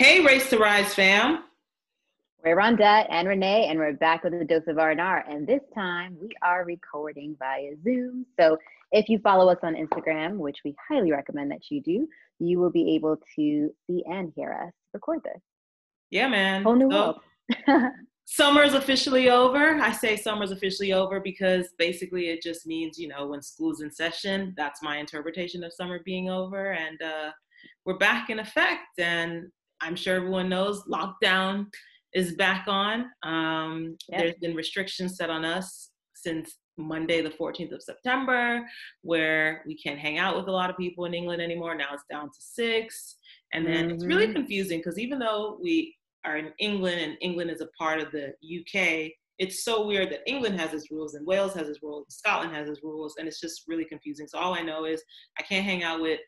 Hey, Race to Rise fam. We're Rondette and Renee, and we're back with a dose of R&R. And this time we are recording via Zoom. So if you follow us on Instagram, which we highly recommend that you do, you will be able to see and hear us record this. Yeah, man. Whole new so, world. summer's officially over. I say summer's officially over because basically it just means, you know, when school's in session, that's my interpretation of summer being over. And uh, we're back in effect. And I'm sure everyone knows lockdown is back on. Um, yep. There's been restrictions set on us since Monday, the 14th of September, where we can't hang out with a lot of people in England anymore. Now it's down to six. And then mm-hmm. it's really mm-hmm. confusing because even though we are in England and England is a part of the UK, it's so weird that England has its rules and Wales has its rules, Scotland has its rules, and it's just really confusing. So all I know is I can't hang out with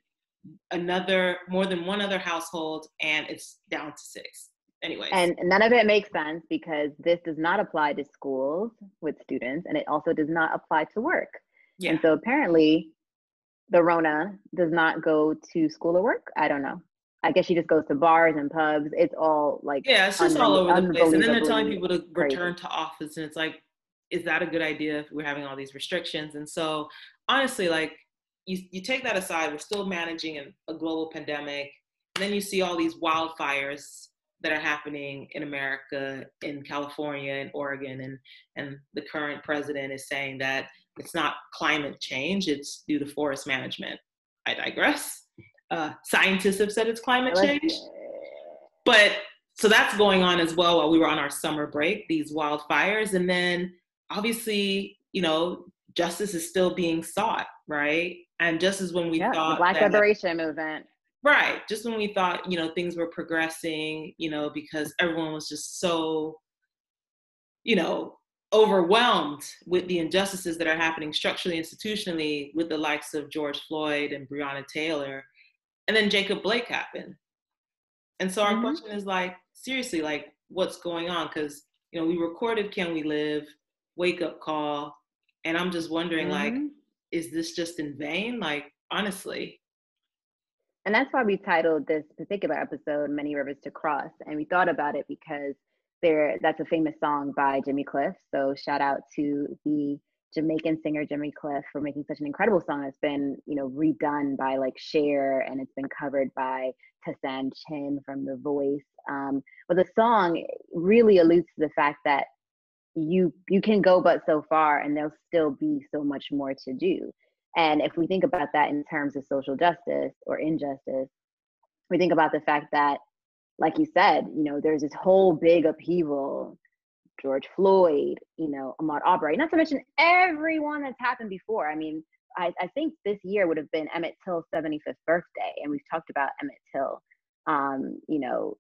another more than one other household and it's down to six. Anyway and none of it makes sense because this does not apply to schools with students and it also does not apply to work. Yeah. and so apparently the rona does not go to school or work. I don't know. I guess she just goes to bars and pubs. It's all like yeah it's just all over the place. And then they're telling people to return crazy. to office and it's like is that a good idea if we're having all these restrictions? And so honestly like you, you take that aside, we're still managing a, a global pandemic. And then you see all these wildfires that are happening in America, in California, in Oregon, and and the current president is saying that it's not climate change; it's due to forest management. I digress. Uh, scientists have said it's climate change, but so that's going on as well while we were on our summer break. These wildfires, and then obviously, you know, justice is still being sought, right? And just as when we yeah, thought the Black that, Liberation Movement. Right. Just when we thought, you know, things were progressing, you know, because everyone was just so, you know, overwhelmed with the injustices that are happening structurally, institutionally, with the likes of George Floyd and Breonna Taylor. And then Jacob Blake happened. And so our mm-hmm. question is like, seriously, like, what's going on? Because, you know, we recorded Can We Live, Wake Up Call. And I'm just wondering, mm-hmm. like, is this just in vain? Like, honestly. And that's why we titled this particular episode Many Rivers to Cross. And we thought about it because there that's a famous song by Jimmy Cliff. So shout out to the Jamaican singer Jimmy Cliff for making such an incredible song that's been, you know, redone by like Cher and it's been covered by Tessanne Chin from The Voice. Um, but the song really alludes to the fact that you you can go but so far and there'll still be so much more to do. And if we think about that in terms of social justice or injustice we think about the fact that like you said you know there's this whole big upheaval george floyd you know ahmaud arbery not to mention everyone that's happened before. I mean I, I think this year would have been emmett till's 75th birthday and we've talked about emmett till um, you know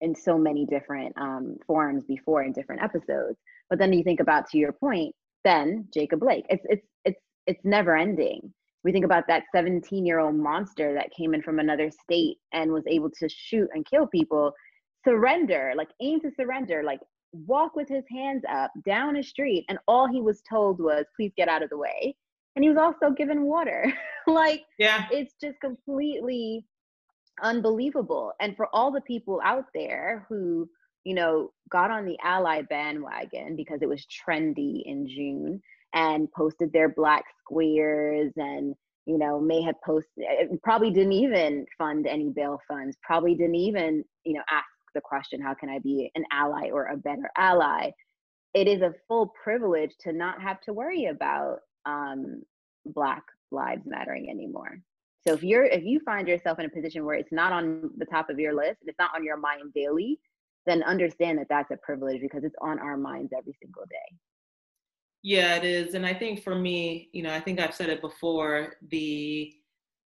in so many different um, forms before in different episodes. But then you think about, to your point, then Jacob Blake. It's it's it's it's never ending. We think about that 17 year old monster that came in from another state and was able to shoot and kill people. Surrender, like aim to surrender, like walk with his hands up down a street, and all he was told was, "Please get out of the way." And he was also given water. like, yeah, it's just completely unbelievable. And for all the people out there who, you know, got on the ally bandwagon because it was trendy in June and posted their black squares and, you know, may have posted, probably didn't even fund any bail funds, probably didn't even, you know, ask the question, how can I be an ally or a better ally? It is a full privilege to not have to worry about um, Black lives mattering anymore. So if you're if you find yourself in a position where it's not on the top of your list, it's not on your mind daily, then understand that that's a privilege because it's on our minds every single day. Yeah, it is. And I think for me, you know, I think I've said it before, the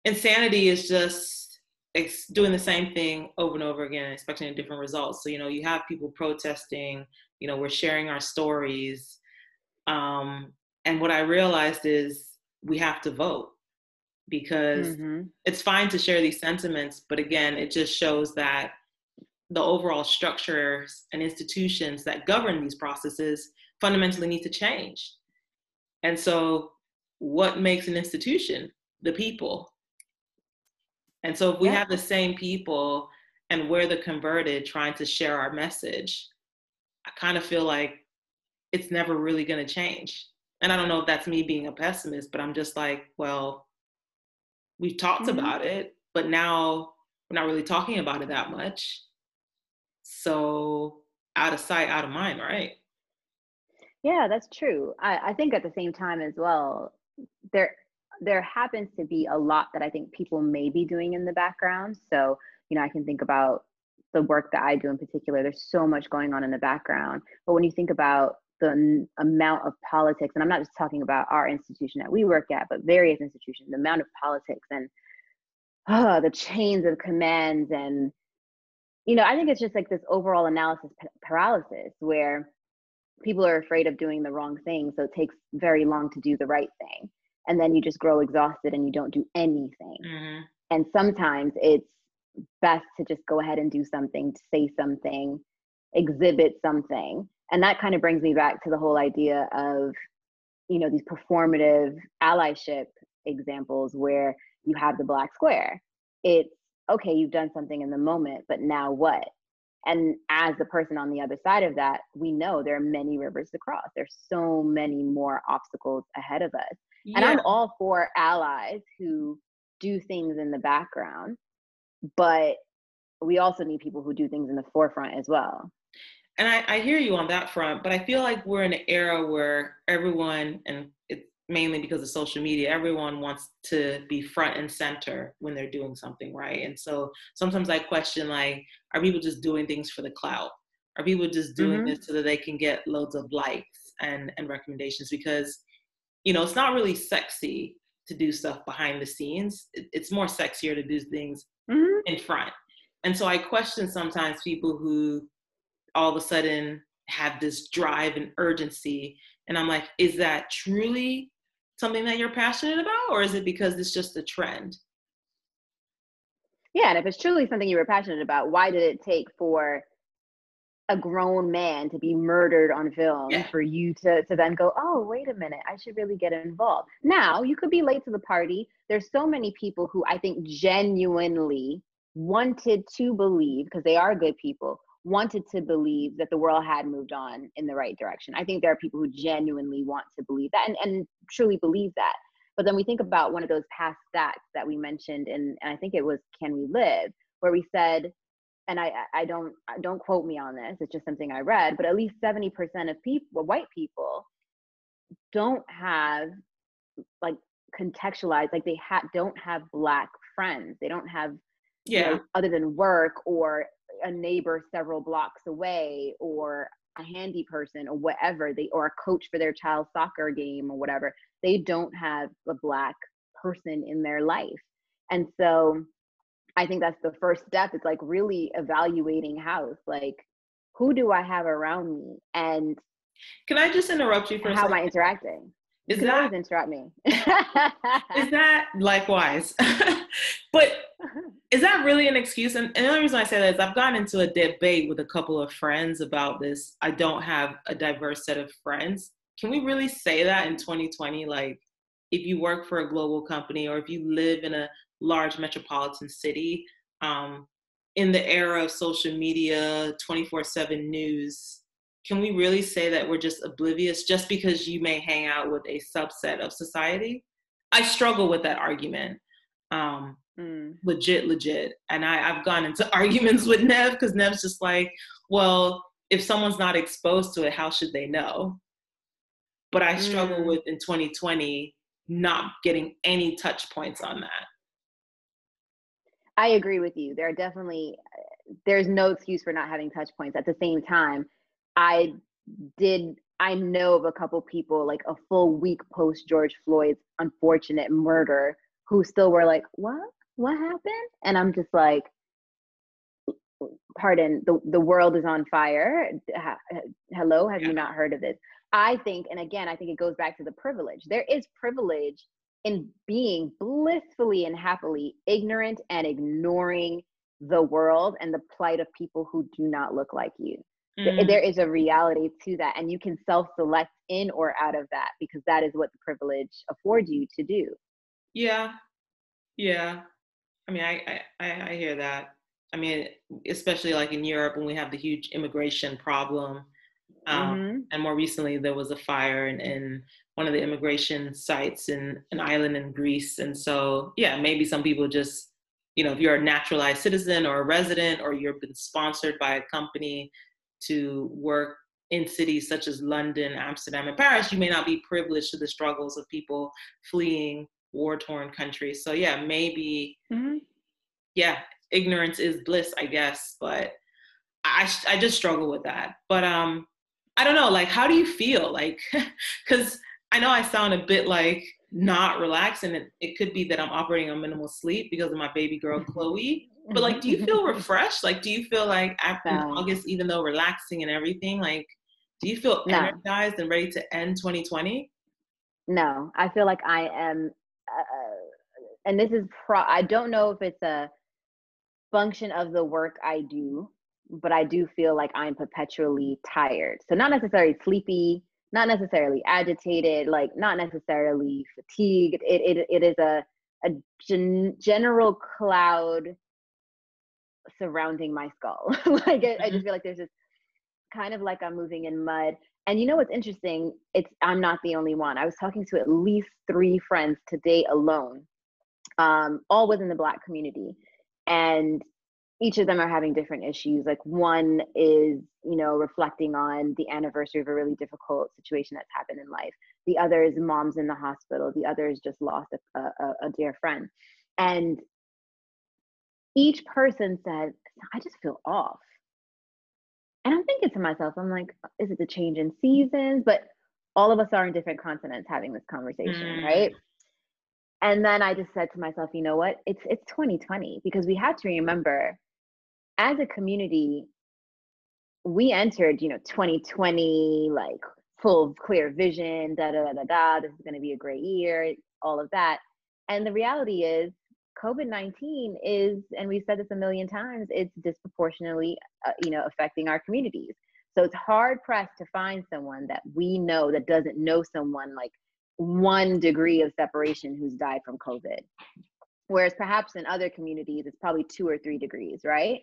insanity is just it's doing the same thing over and over again, expecting different results. So, you know, you have people protesting, you know, we're sharing our stories. Um, and what I realized is we have to vote because mm-hmm. it's fine to share these sentiments, but again, it just shows that the overall structures and institutions that govern these processes fundamentally need to change. And so, what makes an institution? The people. And so, if we yeah. have the same people and we're the converted trying to share our message, I kind of feel like it's never really going to change. And I don't know if that's me being a pessimist, but I'm just like, well, we've talked mm-hmm. about it, but now we're not really talking about it that much. So out of sight, out of mind, right? Yeah, that's true. I, I think at the same time as well, there there happens to be a lot that I think people may be doing in the background. So, you know, I can think about the work that I do in particular. There's so much going on in the background. But when you think about the amount of politics, and I'm not just talking about our institution that we work at, but various institutions, the amount of politics and uh, the chains of commands and you know, I think it's just like this overall analysis paralysis where people are afraid of doing the wrong thing. So it takes very long to do the right thing. And then you just grow exhausted and you don't do anything. Mm-hmm. And sometimes it's best to just go ahead and do something, say something, exhibit something. And that kind of brings me back to the whole idea of, you know, these performative allyship examples where you have the black square. It's okay, you've done something in the moment, but now what? And as the person on the other side of that, we know there are many rivers to cross. There's so many more obstacles ahead of us. Yeah. And I'm all for allies who do things in the background, but we also need people who do things in the forefront as well. And I, I hear you on that front, but I feel like we're in an era where everyone, and it's mainly because of social media everyone wants to be front and center when they're doing something right? And so sometimes i question like are people just doing things for the clout? Are people just doing mm-hmm. this so that they can get loads of likes and and recommendations? Because you know it's not really sexy to do stuff behind the scenes. It's more sexier to do things mm-hmm. in front. And so i question sometimes people who all of a sudden have this drive and urgency. And i'm like is that truly something that you're passionate about or is it because it's just a trend? Yeah and if it's truly something you were passionate about why did it take for a grown man to be murdered on film yeah. for you to to then go oh wait a minute i should really get involved. Now you could be late to the party. There's so many people who i think genuinely wanted to believe because they are good people wanted to believe that the world had moved on in the right direction. I think there are people who genuinely want to believe that and, and truly believe that. But then we think about one of those past stats that we mentioned, and, and I think it was Can We Live, where we said, and I, I don't don't quote me on this, it's just something I read, but at least 70% of people, white people, don't have like contextualized, like they ha- don't have black friends. They don't have yeah. You know, other than work or a neighbor several blocks away or a handy person or whatever they or a coach for their child's soccer game or whatever they don't have a black person in their life. And so i think that's the first step it's like really evaluating house like who do i have around me and can i just interrupt you for how am i interacting? Is you that, interrupt me. Is that likewise? But is that really an excuse? And, and the only reason I say that is I've gotten into a debate with a couple of friends about this. I don't have a diverse set of friends. Can we really say that in 2020? Like, if you work for a global company or if you live in a large metropolitan city, um, in the era of social media, 24 7 news, can we really say that we're just oblivious just because you may hang out with a subset of society? I struggle with that argument. Um, Mm. Legit, legit. And I, I've gone into arguments with Nev because Nev's just like, well, if someone's not exposed to it, how should they know? But I struggle mm. with in 2020 not getting any touch points on that. I agree with you. There are definitely there's no excuse for not having touch points. At the same time, I did I know of a couple people like a full week post George Floyd's unfortunate murder who still were like, "What? What happened? And I'm just like, pardon, the, the world is on fire. Ha, hello, have yeah. you not heard of this? I think, and again, I think it goes back to the privilege. There is privilege in being blissfully and happily ignorant and ignoring the world and the plight of people who do not look like you. Mm. There is a reality to that, and you can self select in or out of that because that is what the privilege affords you to do. Yeah. Yeah. I mean, I, I, I hear that. I mean, especially like in Europe when we have the huge immigration problem. Um, mm-hmm. And more recently, there was a fire in, in one of the immigration sites in an island in Greece. And so, yeah, maybe some people just, you know, if you're a naturalized citizen or a resident or you've been sponsored by a company to work in cities such as London, Amsterdam, and Paris, you may not be privileged to the struggles of people fleeing war torn countries. So, yeah, maybe, mm-hmm. yeah, ignorance is bliss, I guess, but I, I just struggle with that. But um, I don't know, like, how do you feel? Like, because I know I sound a bit like not relaxed, and it, it could be that I'm operating on minimal sleep because of my baby girl, Chloe. But like, do you feel refreshed? Like, do you feel like after no. August, even though relaxing and everything, like, do you feel no. energized and ready to end 2020? No, I feel like I am, uh, and this is pro. I don't know if it's a function of the work I do, but I do feel like I'm perpetually tired. So not necessarily sleepy, not necessarily agitated, like not necessarily fatigued. It it, it is a a gen- general cloud surrounding my skull. like I, I just mm-hmm. feel like there's this kind of like I'm moving in mud. And you know what's interesting? It's I'm not the only one. I was talking to at least three friends today alone, um, all within the Black community, and each of them are having different issues. Like one is, you know, reflecting on the anniversary of a really difficult situation that's happened in life. The other is mom's in the hospital. The other is just lost a, a, a dear friend. And each person said, I just feel off. And I'm thinking to myself, I'm like, is it the change in seasons? But all of us are in different continents having this conversation, mm. right? And then I just said to myself, you know what? It's it's 2020 because we have to remember as a community, we entered, you know, 2020 like full clear vision, da da da da da. This is going to be a great year, all of that. And the reality is, COVID 19 is, and we've said this a million times, it's disproportionately, uh, you know, affecting our communities. So it's hard pressed to find someone that we know that doesn't know someone like one degree of separation who's died from COVID. Whereas perhaps in other communities, it's probably two or three degrees, right?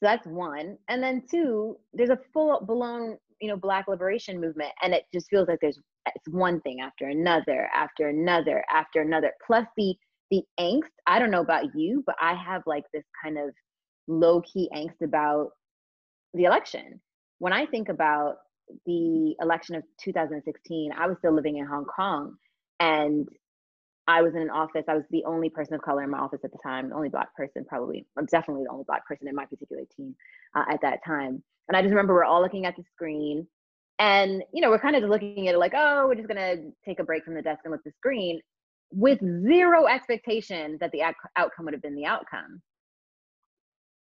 So that's one. And then two, there's a full blown, you know, black liberation movement. And it just feels like there's it's one thing after another, after another, after another. Plus the the angst. I don't know about you, but I have like this kind of low key angst about the election. When I think about the election of 2016, I was still living in Hong Kong. And I was in an office. I was the only person of color in my office at the time, the only black person, probably. I'm definitely the only black person in my particular team uh, at that time. And I just remember we're all looking at the screen, and you know, we're kind of looking at it like, oh, we're just gonna take a break from the desk and look at the screen, with zero expectation that the ac- outcome would have been the outcome.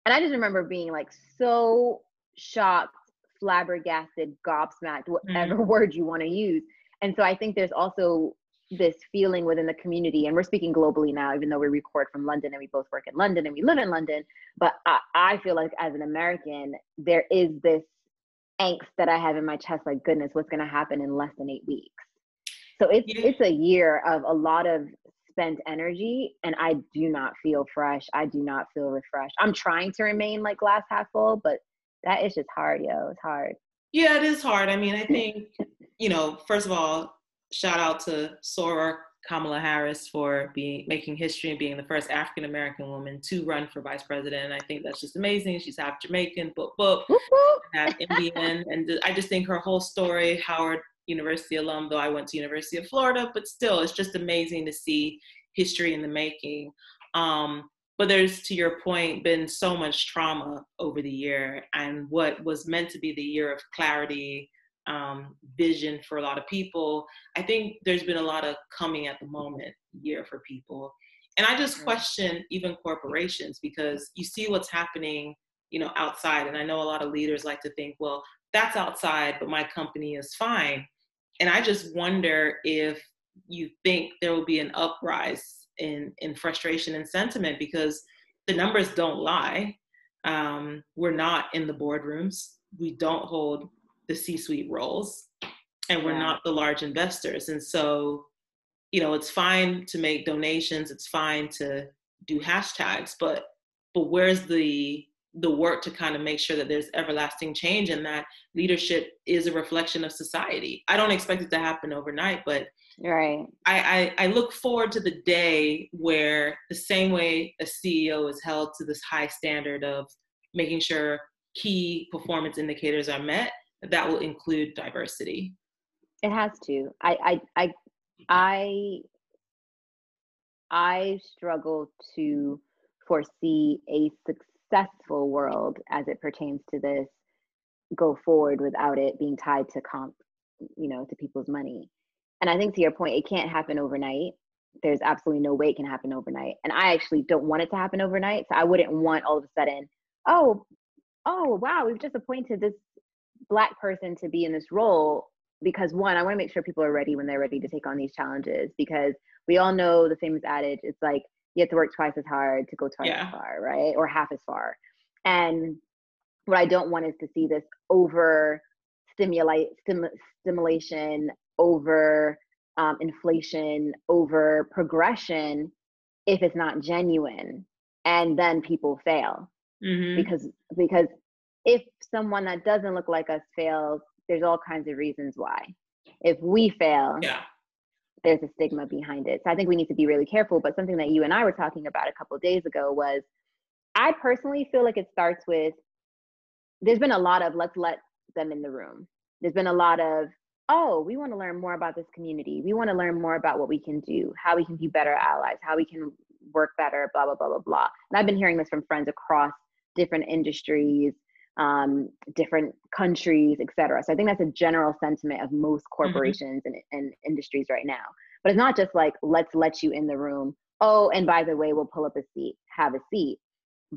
And I just remember being like so shocked, flabbergasted, gobsmacked, whatever mm. word you want to use. And so I think there's also this feeling within the community and we're speaking globally now even though we record from london and we both work in london and we live in london but i, I feel like as an american there is this angst that i have in my chest like goodness what's going to happen in less than eight weeks so it's yeah. it's a year of a lot of spent energy and i do not feel fresh i do not feel refreshed i'm trying to remain like glass half full but that is just hard yo it's hard yeah it is hard i mean i think you know first of all shout out to Soror Kamala Harris for being making history and being the first African American woman to run for vice president. I think that's just amazing. She's half Jamaican, book book, half Indian, and I just think her whole story. Howard University alum, though I went to University of Florida, but still, it's just amazing to see history in the making. Um, but there's, to your point, been so much trauma over the year, and what was meant to be the year of clarity um, vision for a lot of people. I think there's been a lot of coming at the moment year for people. And I just question even corporations because you see what's happening, you know, outside. And I know a lot of leaders like to think, well, that's outside, but my company is fine. And I just wonder if you think there will be an uprise in in frustration and sentiment because the numbers don't lie. Um, we're not in the boardrooms. We don't hold the C-suite roles, and we're yeah. not the large investors. And so, you know, it's fine to make donations. It's fine to do hashtags, but but where's the the work to kind of make sure that there's everlasting change and that leadership is a reflection of society. I don't expect it to happen overnight, but right. I, I, I look forward to the day where the same way a CEO is held to this high standard of making sure key performance indicators are met, that will include diversity. It has to. I I I I I struggle to foresee a successful world as it pertains to this go forward without it being tied to comp, you know, to people's money. And I think to your point, it can't happen overnight. There's absolutely no way it can happen overnight. And I actually don't want it to happen overnight. So I wouldn't want all of a sudden, oh, oh wow, we've just appointed this black person to be in this role because one, I want to make sure people are ready when they're ready to take on these challenges because we all know the famous adage, it's like you have to work twice as hard to go twice yeah. as far, right? Or half as far. And what I don't want is to see this over stimulate stim, stimulation, over um, inflation, over progression if it's not genuine, and then people fail mm-hmm. because because if someone that doesn't look like us fails, there's all kinds of reasons why. If we fail, yeah there's a stigma behind it. So I think we need to be really careful. But something that you and I were talking about a couple days ago was I personally feel like it starts with there's been a lot of let's let them in the room. There's been a lot of, oh, we want to learn more about this community. We want to learn more about what we can do, how we can be better allies, how we can work better, blah, blah, blah, blah, blah. And I've been hearing this from friends across different industries, um, different countries, et cetera. So I think that's a general sentiment of most mm-hmm. corporations mm-hmm. and, and industries right now. But it's not just like, let's let you in the room. Oh, and by the way, we'll pull up a seat, have a seat.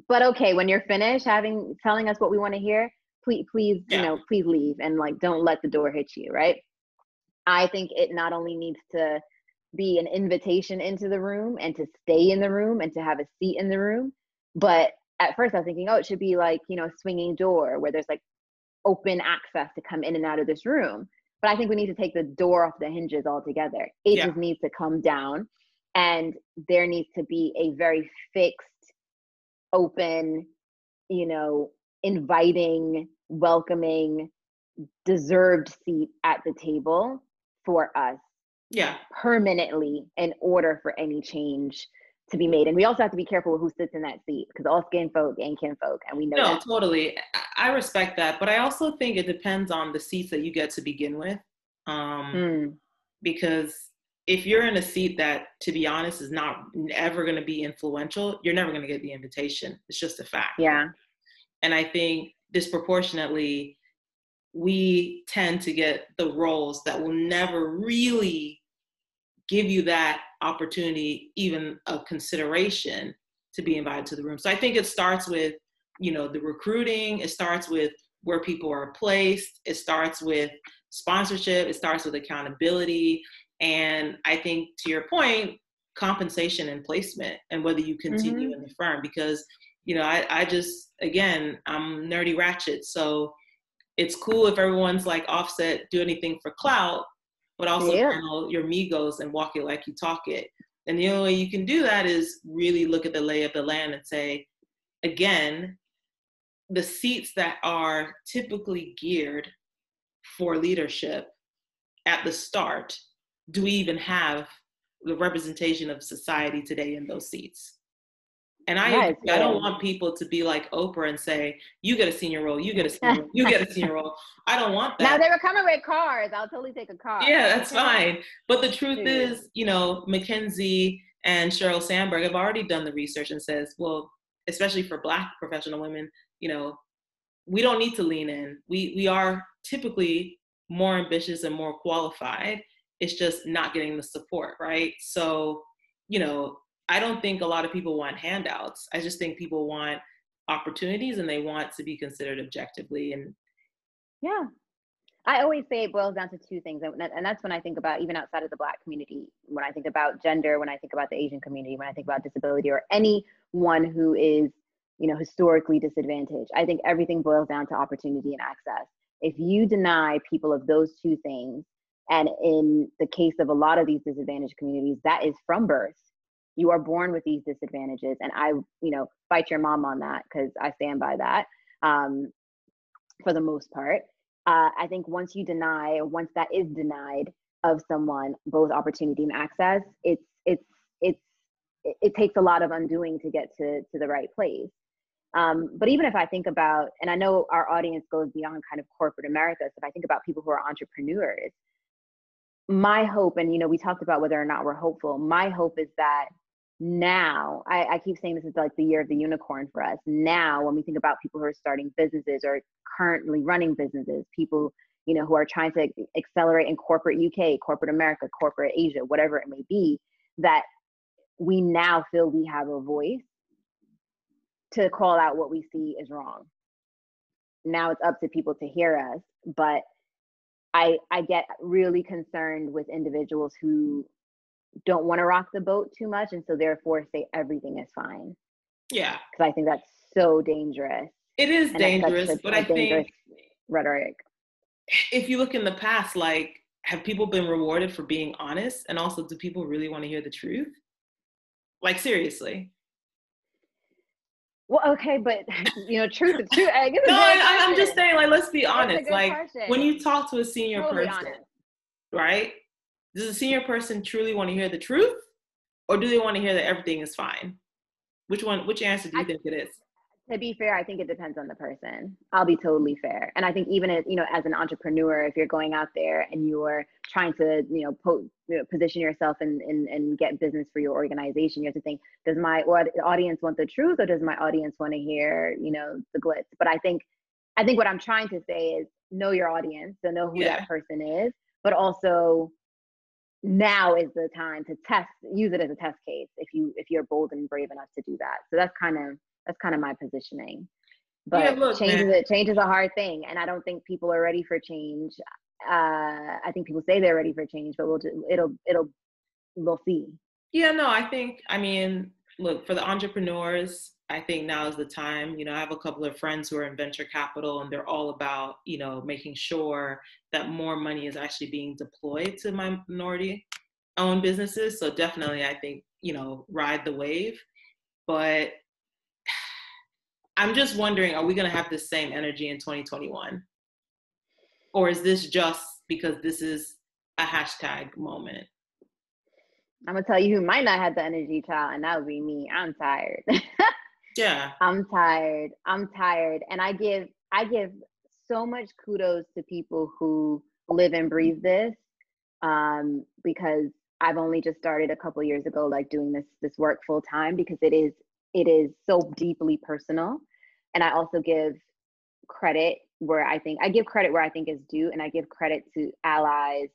But okay, when you're finished having telling us what we want to hear, please, please, yeah. you know, please leave and like don't let the door hit you, right? I think it not only needs to be an invitation into the room and to stay in the room and to have a seat in the room, but at first I was thinking, oh, it should be like, you know, a swinging door where there's like open access to come in and out of this room. But I think we need to take the door off the hinges altogether. It yeah. just needs to come down and there needs to be a very fixed, open, you know, inviting, welcoming, deserved seat at the table for us. Yeah. Permanently in order for any change to be made. And we also have to be careful who sits in that seat because all skin folk ain't kin folk. And we know No, that. totally. I respect that. But I also think it depends on the seats that you get to begin with. Um, mm. Because if you're in a seat that, to be honest, is not ever going to be influential, you're never going to get the invitation. It's just a fact. Yeah. And I think disproportionately, we tend to get the roles that will never really give you that opportunity, even a consideration to be invited to the room. So I think it starts with, you know, the recruiting, it starts with where people are placed, it starts with sponsorship, it starts with accountability. And I think to your point, compensation and placement and whether you continue mm-hmm. in the firm because you know I, I just again i'm nerdy ratchet so it's cool if everyone's like offset do anything for clout but also yeah. handle your Migos and walk it like you talk it. And the only way you can do that is really look at the lay of the land and say, again, the seats that are typically geared for leadership at the start, do we even have the representation of society today in those seats? And I, yes, I don't want people to be like Oprah and say, "You get a senior role, you get a senior role, you get a senior role." I don't want that. Now they were coming with cars. I'll totally take a car. Yeah, that's fine. But the truth is, you know, McKinsey and Sheryl Sandberg have already done the research and says, well, especially for Black professional women, you know, we don't need to lean in. We we are typically more ambitious and more qualified. It's just not getting the support, right? So, you know, I don't think a lot of people want handouts. I just think people want opportunities and they want to be considered objectively. And yeah, I always say it boils down to two things. And that's when I think about even outside of the Black community, when I think about gender, when I think about the Asian community, when I think about disability, or anyone who is, you know, historically disadvantaged. I think everything boils down to opportunity and access. If you deny people of those two things, and in the case of a lot of these disadvantaged communities, that is from birth you are born with these disadvantages and i you know fight your mom on that because i stand by that um, for the most part uh, i think once you deny once that is denied of someone both opportunity and access it's it's it's it, it takes a lot of undoing to get to to the right place um, but even if I think about, and I know our audience goes beyond kind of corporate America, so if I think about people who are entrepreneurs, my hope, and you know, we talked about whether or not we're hopeful. My hope is that now, I, I keep saying this is like the year of the unicorn for us. Now, when we think about people who are starting businesses or currently running businesses, people you know who are trying to accelerate in corporate UK, corporate America, corporate Asia, whatever it may be, that we now feel we have a voice to call out what we see is wrong. Now it's up to people to hear us, but I I get really concerned with individuals who don't want to rock the boat too much and so therefore say everything is fine. Yeah. Cuz I think that's so dangerous. It is and dangerous, but I think rhetoric. If you look in the past like have people been rewarded for being honest and also do people really want to hear the truth? Like seriously. Well, okay, but you know, truth is truth. I no, I, am just saying, like, let's be honest. Like, question. when you talk to a senior totally person, honest. right? Does a senior person truly want to hear the truth, or do they want to hear that everything is fine? Which one? Which answer do you I, think it is? to be fair, I think it depends on the person. I'll be totally fair. And I think even as, you know, as an entrepreneur, if you're going out there and you're trying to, you know, po- you know position yourself and, and, and get business for your organization, you have to think, does my audience want the truth or does my audience want to hear, you know, the glitz? But I think, I think what I'm trying to say is know your audience, so know who yeah. that person is, but also now is the time to test, use it as a test case if you, if you're bold and brave enough to do that. So that's kind of, that's kind of my positioning. But yeah, look, change is a, change is a hard thing, and I don't think people are ready for change. Uh, I think people say they're ready for change, but we'll it'll it'll we'll see. Yeah, no, I think I mean, look for the entrepreneurs. I think now is the time. You know, I have a couple of friends who are in venture capital, and they're all about you know making sure that more money is actually being deployed to minority-owned businesses. So definitely, I think you know ride the wave. But I'm just wondering, are we going to have the same energy in 2021? Or is this just because this is a hashtag moment? I'm gonna tell you who might not have the energy, child, and that would be me. I'm tired. yeah. I'm tired. I'm tired. And I give I give so much kudos to people who live and breathe this. Um, because I've only just started a couple years ago, like doing this this work full time because it is it is so deeply personal. And I also give credit where I think I give credit where I think is due, and I give credit to allies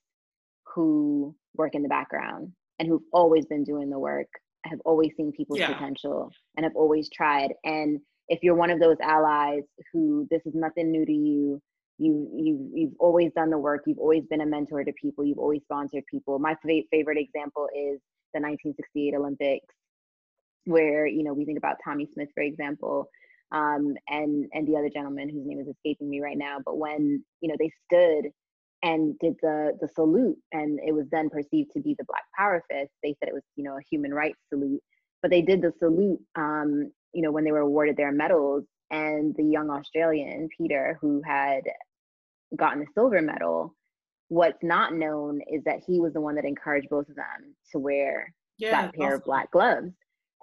who work in the background and who've always been doing the work, have always seen people's yeah. potential, and have always tried. And if you're one of those allies who this is nothing new to you, you you you've always done the work, you've always been a mentor to people, you've always sponsored people. My favorite example is the 1968 Olympics where you know we think about Tommie Smith, for example, um, and and the other gentleman whose name is escaping me right now. But when you know they stood and did the the salute, and it was then perceived to be the Black Power fist, they said it was you know a human rights salute. But they did the salute, um, you know, when they were awarded their medals, and the young Australian Peter, who had gotten the silver medal, what's not known is that he was the one that encouraged both of them to wear yeah, that pair awesome. of black gloves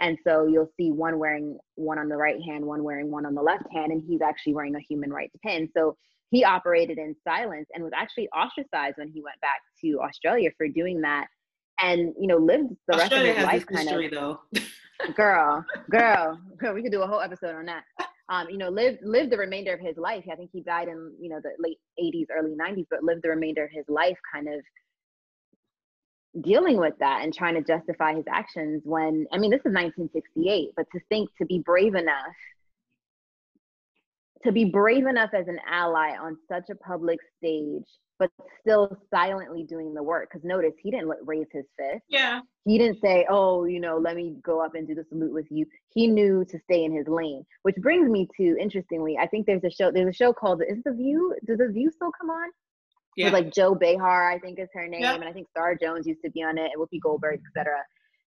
and so you'll see one wearing one on the right hand, one wearing one on the left hand, and he's actually wearing a human rights pin. So he operated in silence and was actually ostracized when he went back to Australia for doing that. And you know, lived the Australia rest of his life kind history, of. Though. girl, girl, girl, we could do a whole episode on that. Um, you know, lived lived the remainder of his life. I think he died in you know the late 80s, early 90s, but lived the remainder of his life kind of dealing with that and trying to justify his actions when i mean this is 1968 but to think to be brave enough to be brave enough as an ally on such a public stage but still silently doing the work because notice he didn't raise his fist yeah he didn't say oh you know let me go up and do the salute with you he knew to stay in his lane which brings me to interestingly i think there's a show there's a show called is the view does the view still come on yeah. with like Joy Behar, I think is her name, and I think Star Jones used to be on it, and Whoopi Goldberg, etc.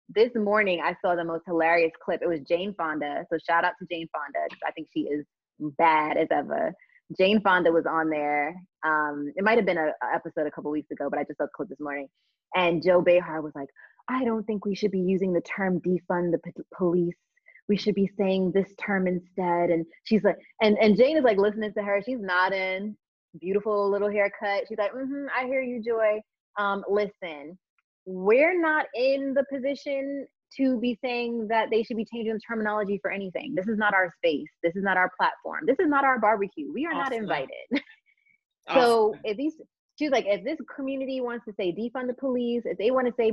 this morning I saw the most hilarious clip. It was Jane Fonda. So shout out to Jane Fonda because I think she is bad as ever. Jane Fonda was on there. Um, it might have been a, a episode a couple weeks ago, but I just saw the clip this morning. And Joy Behar was like, I don't think we should be using the term defund the p- police. We should be saying this term instead. And she's like, and, and Jane is like listening to her. She's nodding, beautiful little haircut. She's like, mm-hmm, I hear you, Joy. Um, listen, we're not in the position to be saying that they should be changing the terminology for anything. This is not our space. This is not our platform. This is not our barbecue. We are awesome. not invited. awesome. So if these, she's like, if this community wants to say defund the police, if they want to say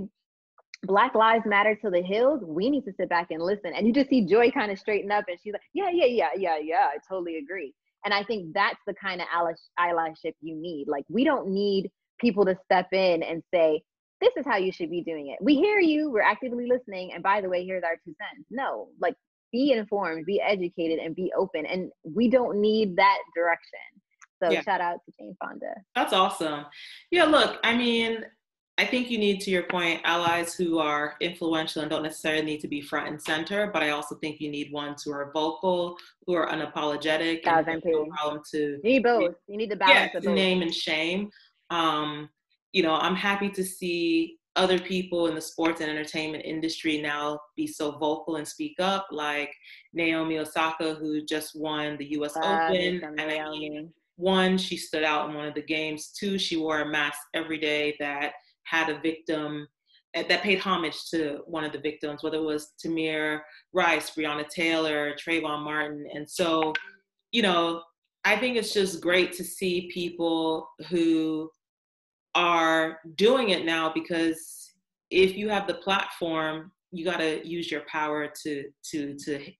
Black Lives Matter to the hills, we need to sit back and listen. And you just see Joy kind of straighten up and she's like, yeah, yeah, yeah, yeah, yeah, I totally agree. And I think that's the kind of allyship you need. Like, we don't need people to step in and say, this is how you should be doing it. We hear you, we're actively listening. And by the way, here's our two cents. No, like, be informed, be educated, and be open. And we don't need that direction. So yeah. shout out to Jane Fonda. That's awesome. Yeah, look, I mean, I think you need, to your point, allies who are influential and don't necessarily need to be front and center. But I also think you need ones who are vocal, who are unapologetic, and no problem to you need both. You need the balance yeah, of both. name and shame. Um, you know, I'm happy to see other people in the sports and entertainment industry now be so vocal and speak up, like Naomi Osaka, who just won the U.S. Uh, Open. And I mean, one, she stood out in one of the games. Two, she wore a mask every day that had a victim eh, that paid homage to one of the victims, whether it was Tamir Rice, Breonna Taylor, Trayvon Martin. And so, you know, I think it's just great to see people who are doing it now because if you have the platform, you got to use your power to to to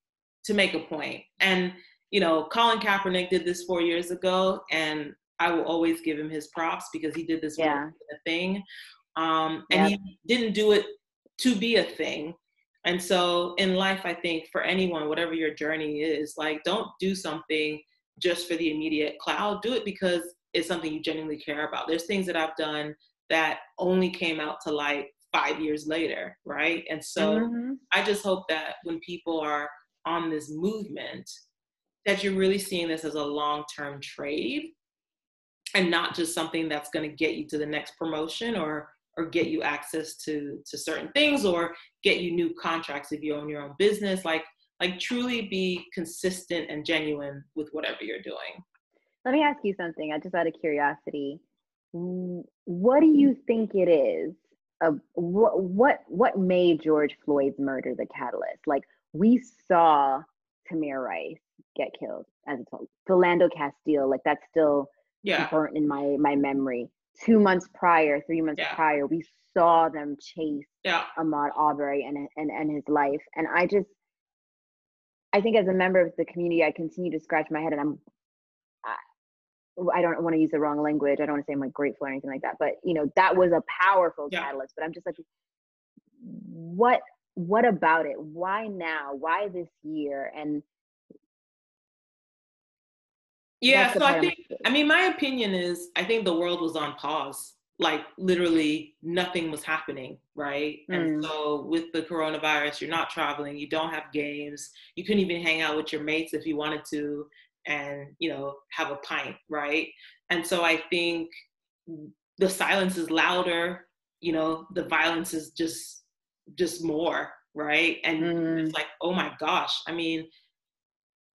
to make a point. And you know, Colin Kaepernick did this four years ago, and I will always give him his props because he did this yeah. thing. Um, and yep. he didn't do it to be a thing. And so in life, I think for anyone, whatever your journey is, like don't do something just for the immediate cloud. Do it because it's something you genuinely care about. There's things that I've done that only came out to light five years later, right? And so mm-hmm. I just hope that when people are on this movement, that you're really seeing this as a long-term trade and not just something that's going to get you to the next promotion or or get you access to to certain things or get you new contracts if you own your own business like like truly be consistent and genuine with whatever you're doing let me ask you something i just out of curiosity what do you think it is of what what what made george floyd's murder the catalyst like we saw tamir rice get killed as it's philando castile like that's still yeah. burnt in my my memory two months prior, three months yeah. prior, we saw them chase yeah. Ahmaud Arbery and, and and his life. And I just I think as a member of the community, I continue to scratch my head and I'm I, don't want to use the wrong language. I don't want to say I'm like grateful or anything like that. But you know, that was a powerful yeah. catalyst. But I'm just like, what what about it? Why now? Why this year? And yeah, so I think, I mean, my opinion is I think the world was on pause. Like literally nothing was happening, right? Mm. And so with the coronavirus, you're not traveling, you don't have games, you couldn't even hang out with your mates if you wanted to and, you know, have a pint, right? And so I think the silence is louder, you know, the violence is just just more, right? And mm. it's like, oh my gosh. I mean,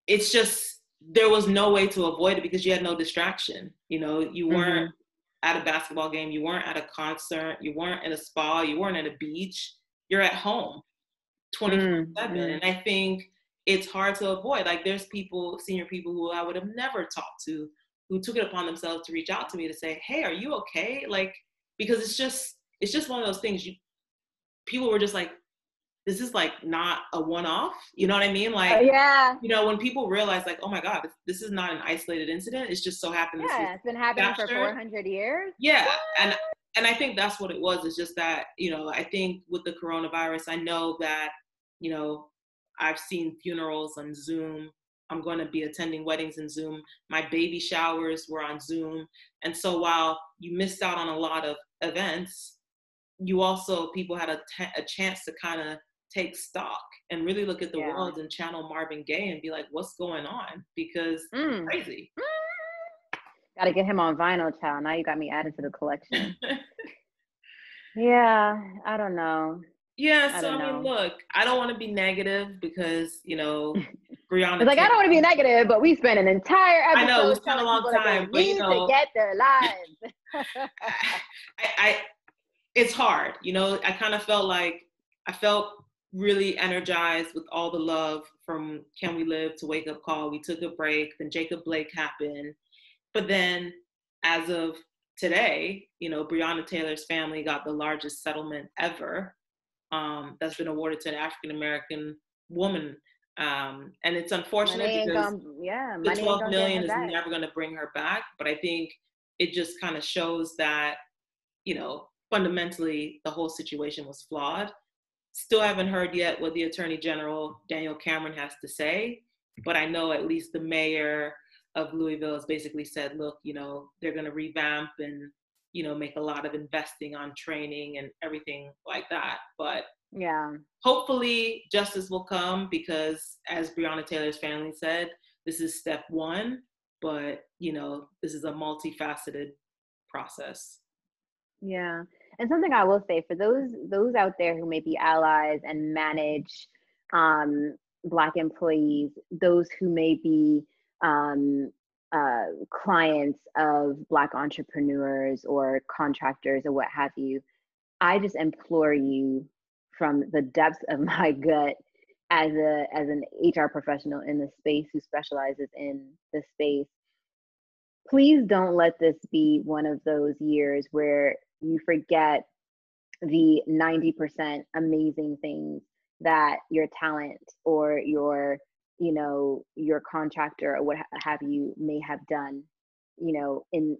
it's just there was no way to avoid it because you had no distraction. You know, you weren't mm-hmm. at a basketball game, you weren't at a concert, you weren't in a spa, you weren't at a beach. You're at home 24 mm-hmm. 7. And I think it's hard to avoid. Like, there's people, senior people who I would have never talked to, who took it upon themselves to reach out to me to say, Hey, are you okay? Like, because it's just, it's just one of those things you, people were just like, this is like not a one-off. You know what i mean? Like uh, yeah. you know when people realize like oh my god this is not an isolated incident. It's just so happened yeah it's been happening for 400 years? Yeah what? and and i think that's what it was. It's just that you know i think with the coronavirus i know that you know i've seen funerals on zoom i'm going to be attending weddings in zoom my baby showers were on zoom and so while you missed out on a lot of events you also people had a, t- a chance to kind of take stock and really look at the yeah. world and channel Marvin Gaye and be like, what's going on? Because mm. crazy. Mm. Gotta get him on vinyl, child. Now you got me added to the collection. yeah, I don't know. Yeah, so I, I mean, look, I don't want to be negative because you know, Breonna. it's like I don't want to be negative, but we spent an entire episode. I know we spent a long time, but you know, to get their lives. I, I, it's hard, you know. I kind of felt like I felt really energized with all the love from Can We Live to Wake Up Call. We took a break, then Jacob Blake happened, but then as of today, you know, Breonna Taylor's family got the largest settlement ever um, that's been awarded to an African American woman. Um, and it's unfortunate because gonna, yeah, the 12 million is back. never going to bring her back. But I think it just kind of shows that, you know, fundamentally the whole situation was flawed. Still haven't heard yet what the Attorney General Daniel Cameron has to say, but I know at least the mayor of Louisville has basically said, look, you know, they're going to revamp and you know make a lot of investing on training and everything like that but yeah. hopefully justice will come because as breonna taylor's family said this is step one but you know this is a multifaceted process. Yeah. And something i will say for those those out there who may be allies and manage um, black employees those who may be um, uh, clients of Black entrepreneurs or contractors or what have you, I just implore you from the depths of my gut as a as an HR professional in the space who specializes in the space. Please don't let this be one of those years where you forget the 90% amazing things that your talent or your you know your contractor or what have you may have done you know in,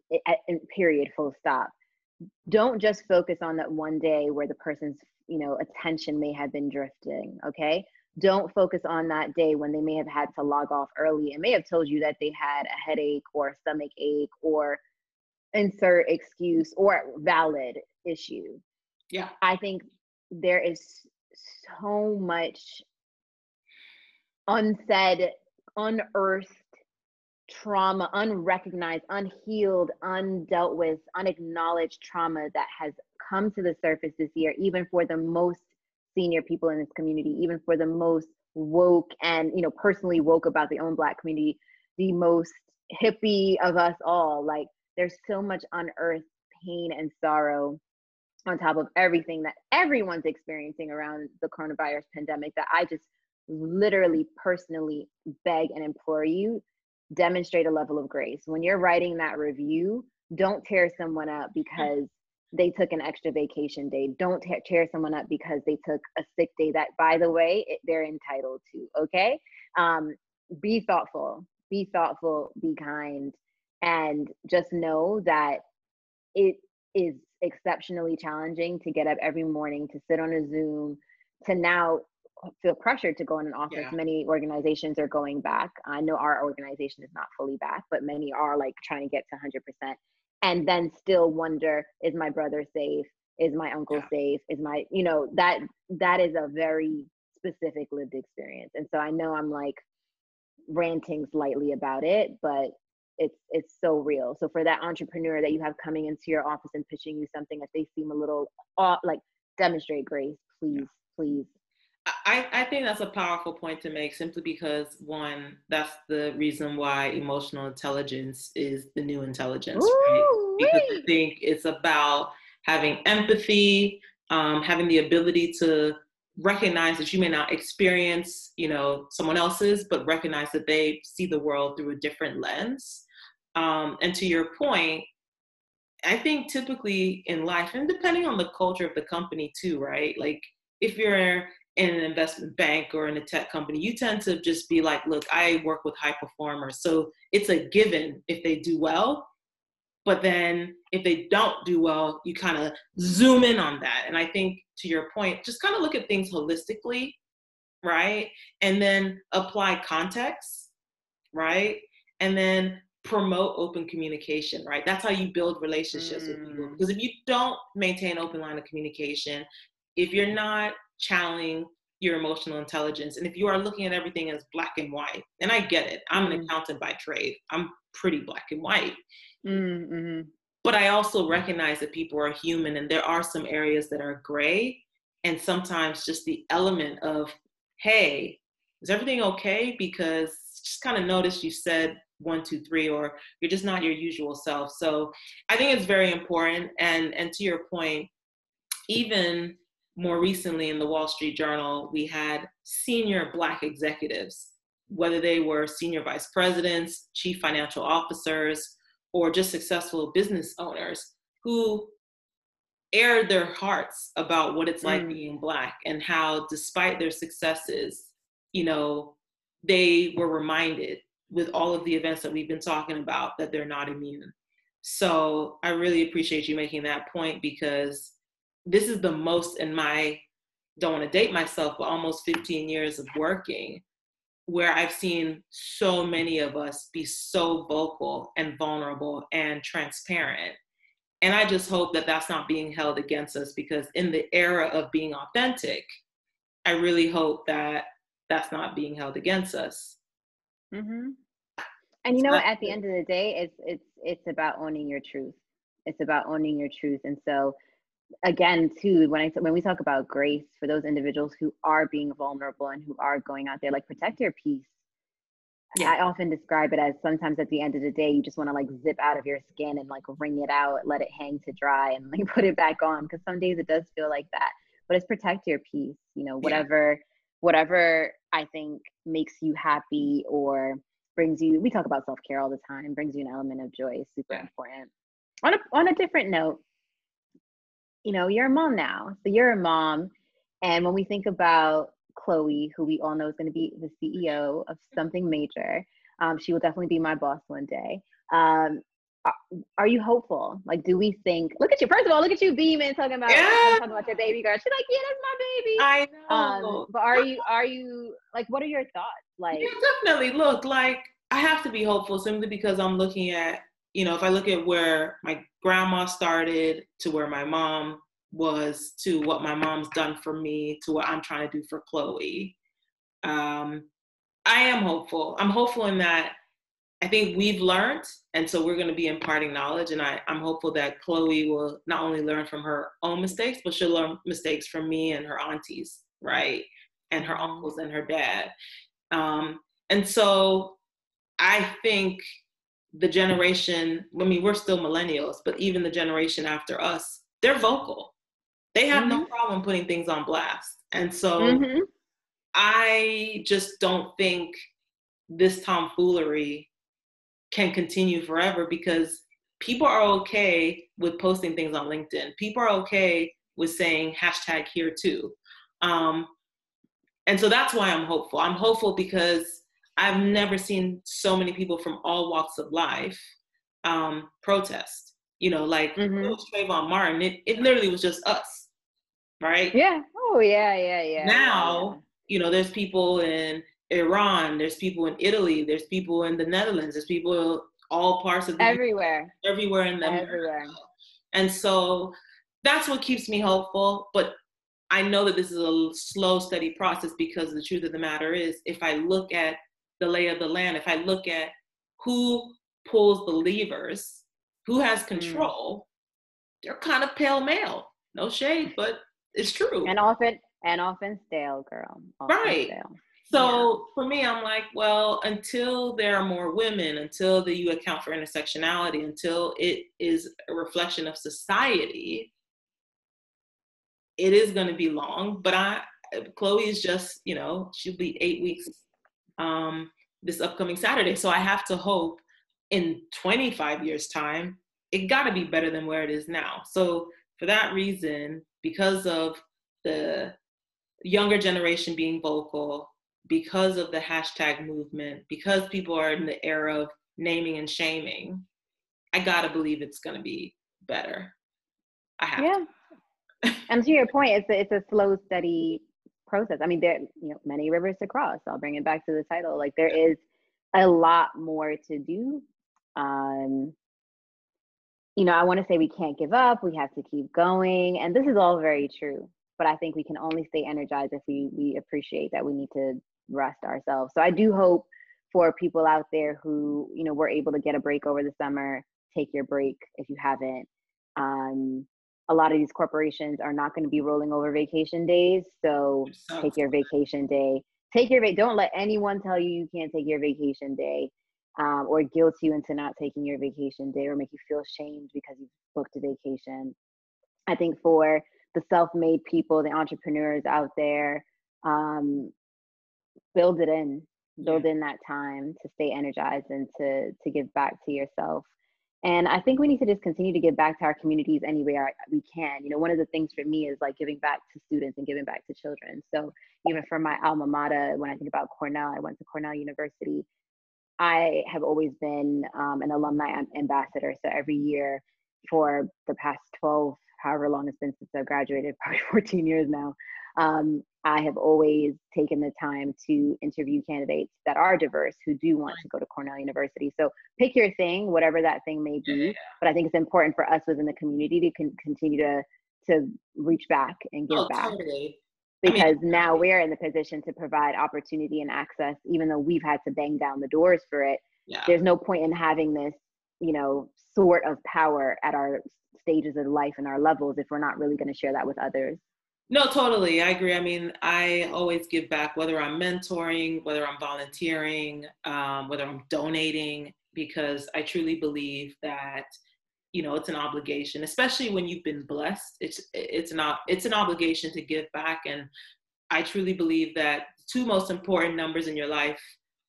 in period full stop. Don't just focus on that one day where the person's you know attention may have been drifting okay? Don't focus on that day when they may have had to log off early and may have told you that they had a headache or a stomach ache or insert excuse or valid issue. Yeah. I think there is so much unsaid, unearthed trauma, unrecognized, unhealed, undealt with, unacknowledged trauma that has come to the surface this year, even for the most senior people in this community, even for the most woke and, you know, personally woke about the own Black community, the most hippie of us all. Like, there's so much unearthed pain and sorrow on top of everything that everyone's experiencing around the coronavirus pandemic that I just literally personally beg and implore you demonstrate a level of grace. When you're writing that review don't tear someone up because they took an extra vacation day. Don't tear someone up because they took a sick day that by the way it, they're entitled to okay? Um, be thoughtful. Be thoughtful. Be kind. And just know that it is exceptionally challenging to get up every morning to sit on a zoom to now feel pressured to go in an office. Yeah. Many organizations are going back. I know our organization is not fully back, but many are like trying to get to 100%. And then still wonder, is my brother safe? Is my uncle yeah. safe? Is my, you know, that that is a very specific lived experience. And so I know I'm like ranting slightly about it, but it's it's so real. So for that entrepreneur that you have coming into your office and pitching you something, if they seem a little off, like demonstrate grace, please, please I, I think that's a powerful point to make simply because one, that's the reason why emotional intelligence is the new intelligence, Ooh, right? Because I think it's about having empathy, um, having the ability to recognize that you may not experience, you know, someone else's, but recognize that they see the world through a different lens. Um, and to your point, I think typically in life, and depending on the culture of the company too, right? Like if you're in an investment bank or in a tech company, you tend to just be like, look, I work with high performers. So it's a given if they do well. But then if they don't do well, you kind of zoom in on that. And I think to your point, just kind of look at things holistically, right? And then apply context, right? And then promote open communication, right? That's how you build relationships mm. with people. Mm. Because if you don't maintain open line of communication, if you're not channeling your emotional intelligence, and if you are looking at everything as black and white, and I get it, I'm an mm. accountant by trade, I'm pretty black and white. Mm-hmm. But I also recognize that people are human and there are some areas that are gray. And sometimes just the element of, hey, is everything okay? Because just kind of notice you said one, two, three, or you're just not your usual self. So I think it's very important. And and to your point, even more recently in the Wall Street Journal, we had senior black executives, whether they were senior vice presidents, chief financial officers, or just successful business owners who aired their hearts about what it's like mm. being black and how despite their successes you know they were reminded with all of the events that we've been talking about that they're not immune so i really appreciate you making that point because this is the most in my don't want to date myself but almost 15 years of working where I've seen so many of us be so vocal and vulnerable and transparent. And I just hope that that's not being held against us because in the era of being authentic, I really hope that that's not being held against us. Mm-hmm. And you know, what? at the end of the day, it's it's it's about owning your truth. It's about owning your truth. And so, again too when i when we talk about grace for those individuals who are being vulnerable and who are going out there like protect your peace yeah. i often describe it as sometimes at the end of the day you just want to like zip out of your skin and like wring it out let it hang to dry and like put it back on because some days it does feel like that but it's protect your peace you know whatever yeah. whatever i think makes you happy or brings you we talk about self-care all the time brings you an element of joy is super yeah. important on a on a different note you know, you're a mom now. So you're a mom. And when we think about Chloe, who we all know is going to be the CEO of something major, um, she will definitely be my boss one day. Um, are you hopeful? Like, do we think? Look at you. First of all, look at you beaming, talking about yeah. talking about your baby girl. She's like, yeah, that's my baby. I know. Um, but are you? Are you like? What are your thoughts? Like, yeah, definitely. Look, like I have to be hopeful simply because I'm looking at you know, if I look at where my grandma started to where my mom was to what my mom's done for me to what I'm trying to do for Chloe, um, I am hopeful. I'm hopeful in that I think we've learned, and so we're going to be imparting knowledge. And I, I'm hopeful that Chloe will not only learn from her own mistakes, but she'll learn mistakes from me and her aunties, right? And her uncles and her dad. Um, and so I think the generation, I mean, we're still millennials, but even the generation after us, they're vocal. They have mm-hmm. no problem putting things on blast. And so mm-hmm. I just don't think this tomfoolery can continue forever because people are okay with posting things on LinkedIn. People are okay with saying hashtag here too. Um, and so that's why I'm hopeful. I'm hopeful because I've never seen so many people from all walks of life um, protest. You know, like mm-hmm. it was Trayvon Martin. It, it literally was just us, right? Yeah. Oh yeah, yeah, yeah. Now, yeah. you know, there's people in Iran. There's people in Italy. There's people in the Netherlands. There's people all parts of the everywhere, everywhere in the everywhere. And so that's what keeps me hopeful. But I know that this is a slow, steady process because the truth of the matter is, if I look at the lay of the land, if I look at who pulls the levers, who has mm. control, mm. they're kind of pale male. No shade, but it's true. And often and often stale, girl. Often right. Stale. So yeah. for me, I'm like, well, until there are more women, until the, you account for intersectionality, until it is a reflection of society, it is going to be long. But I, Chloe is just, you know, she'll be eight weeks um, this upcoming Saturday. So I have to hope in 25 years' time, it got to be better than where it is now. So for that reason, because of the younger generation being vocal, because of the hashtag movement, because people are in the era of naming and shaming, I gotta believe it's gonna be better. I have. Yeah. and to your point, it's a, it's a slow, steady process. I mean, there, you know, many rivers to cross. I'll bring it back to the title. Like there is a lot more to do. Um, you know, I want to say we can't give up, we have to keep going. And this is all very true. But I think we can only stay energized if we we appreciate that we need to rest ourselves. So I do hope for people out there who, you know, were able to get a break over the summer, take your break if you haven't. Um, a lot of these corporations are not going to be rolling over vacation days. So take your vacation day. Take your va- don't let anyone tell you you can't take your vacation day um, or guilt you into not taking your vacation day or make you feel shamed because you booked a vacation. I think for the self-made people, the entrepreneurs out there, um, build it in, build in that time to stay energized and to to give back to yourself. And I think we need to just continue to give back to our communities any way we can. You know, one of the things for me is like giving back to students and giving back to children. So even for my alma mater, when I think about Cornell, I went to Cornell University. I have always been um, an alumni ambassador. So every year for the past 12, however long it's been since I graduated, probably 14 years now, um, I have always taken the time to interview candidates that are diverse who do want to go to Cornell University. So pick your thing, whatever that thing may be. Yeah. But I think it's important for us within the community to con- continue to to reach back and give oh, back. Totally because I mean, now we're in the position to provide opportunity and access even though we've had to bang down the doors for it yeah. there's no point in having this you know sort of power at our stages of life and our levels if we're not really going to share that with others no totally i agree i mean i always give back whether i'm mentoring whether i'm volunteering um, whether i'm donating because i truly believe that you know it's an obligation especially when you've been blessed it's it's not it's an obligation to give back and i truly believe that two most important numbers in your life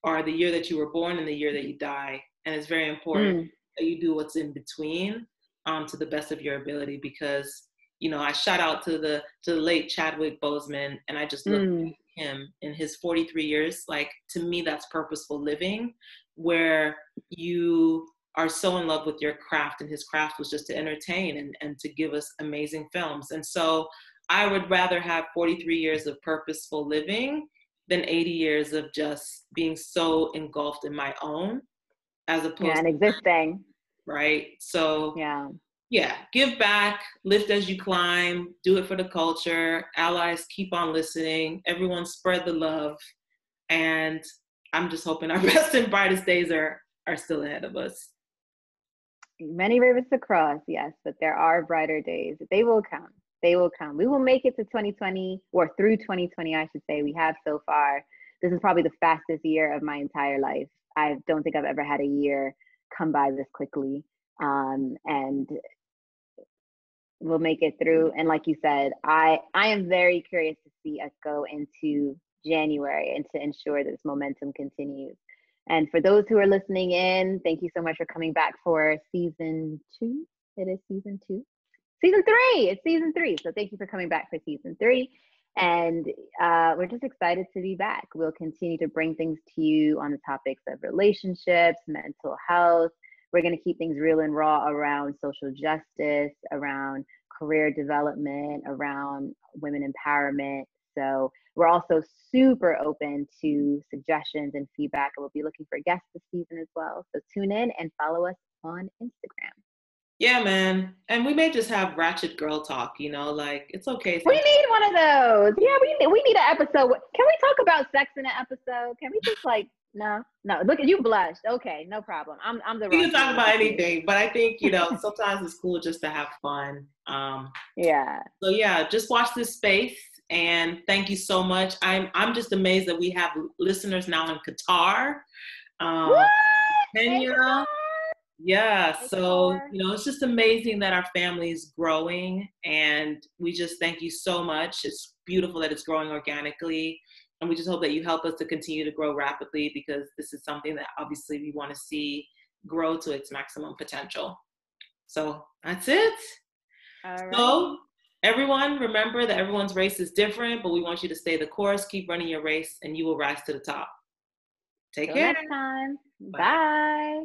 are the year that you were born and the year that you die and it's very important mm. that you do what's in between um, to the best of your ability because you know i shout out to the to the late chadwick boseman and i just look mm. at him in his 43 years. Like to me that's purposeful living where you are so in love with your craft and his craft was just to entertain and, and to give us amazing films. And so i would rather have 43 years of purposeful living than 80 years of just being so engulfed in my own as opposed yeah, and existing. Right? So yeah yeah give back lift as you climb do it for the culture allies keep on listening everyone spread the love and i'm just hoping our best and brightest days are are still ahead of us many rivers to cross, yes, but there are brighter days. They will come. They will come. We will make it to 2020 or through 2020, I should say. We have so far. This is probably the fastest year of my entire life. I don't think I've ever had a year come by this quickly. Um, and we'll make it through. And like you said, I I am very curious to see us go into January and to ensure this momentum continues. And for those who are listening in, thank you so much for coming back for season two. It is season two. Season three. It's season three. So thank you for coming back for season three. And uh, we're just excited to be back. We'll continue to bring things to you on the topics of relationships, mental health. We're going to keep things real and raw around social justice, around career development, around women empowerment. So we're also super open to suggestions and feedback, and we'll be looking for guests this season as well. So tune in and follow us on Instagram. Yeah, man. And we may just have ratchet girl talk, you know, like it's okay. We need one of those. Yeah, we need, we need an episode. Can we talk about sex in an episode? Can we just like no, no. Look at you blushed. Okay, no problem. I'm I'm the. We can talk about anything, but I think you know sometimes it's cool just to have fun. Um, yeah. So yeah, just watch this space and thank you so much. I'm I'm just amazed that we have listeners now in Qatar, um, Kenya. Yeah, so you know it's just amazing that our family is growing, and we just thank you so much. It's beautiful that it's growing organically, and we just hope that you help us to continue to grow rapidly because this is something that obviously we want to see grow to its maximum potential. So that's it. So Everyone, remember that everyone's race is different, but we want you to stay the course, keep running your race, and you will rise to the top. Take Till care. Next time. Bye. Bye.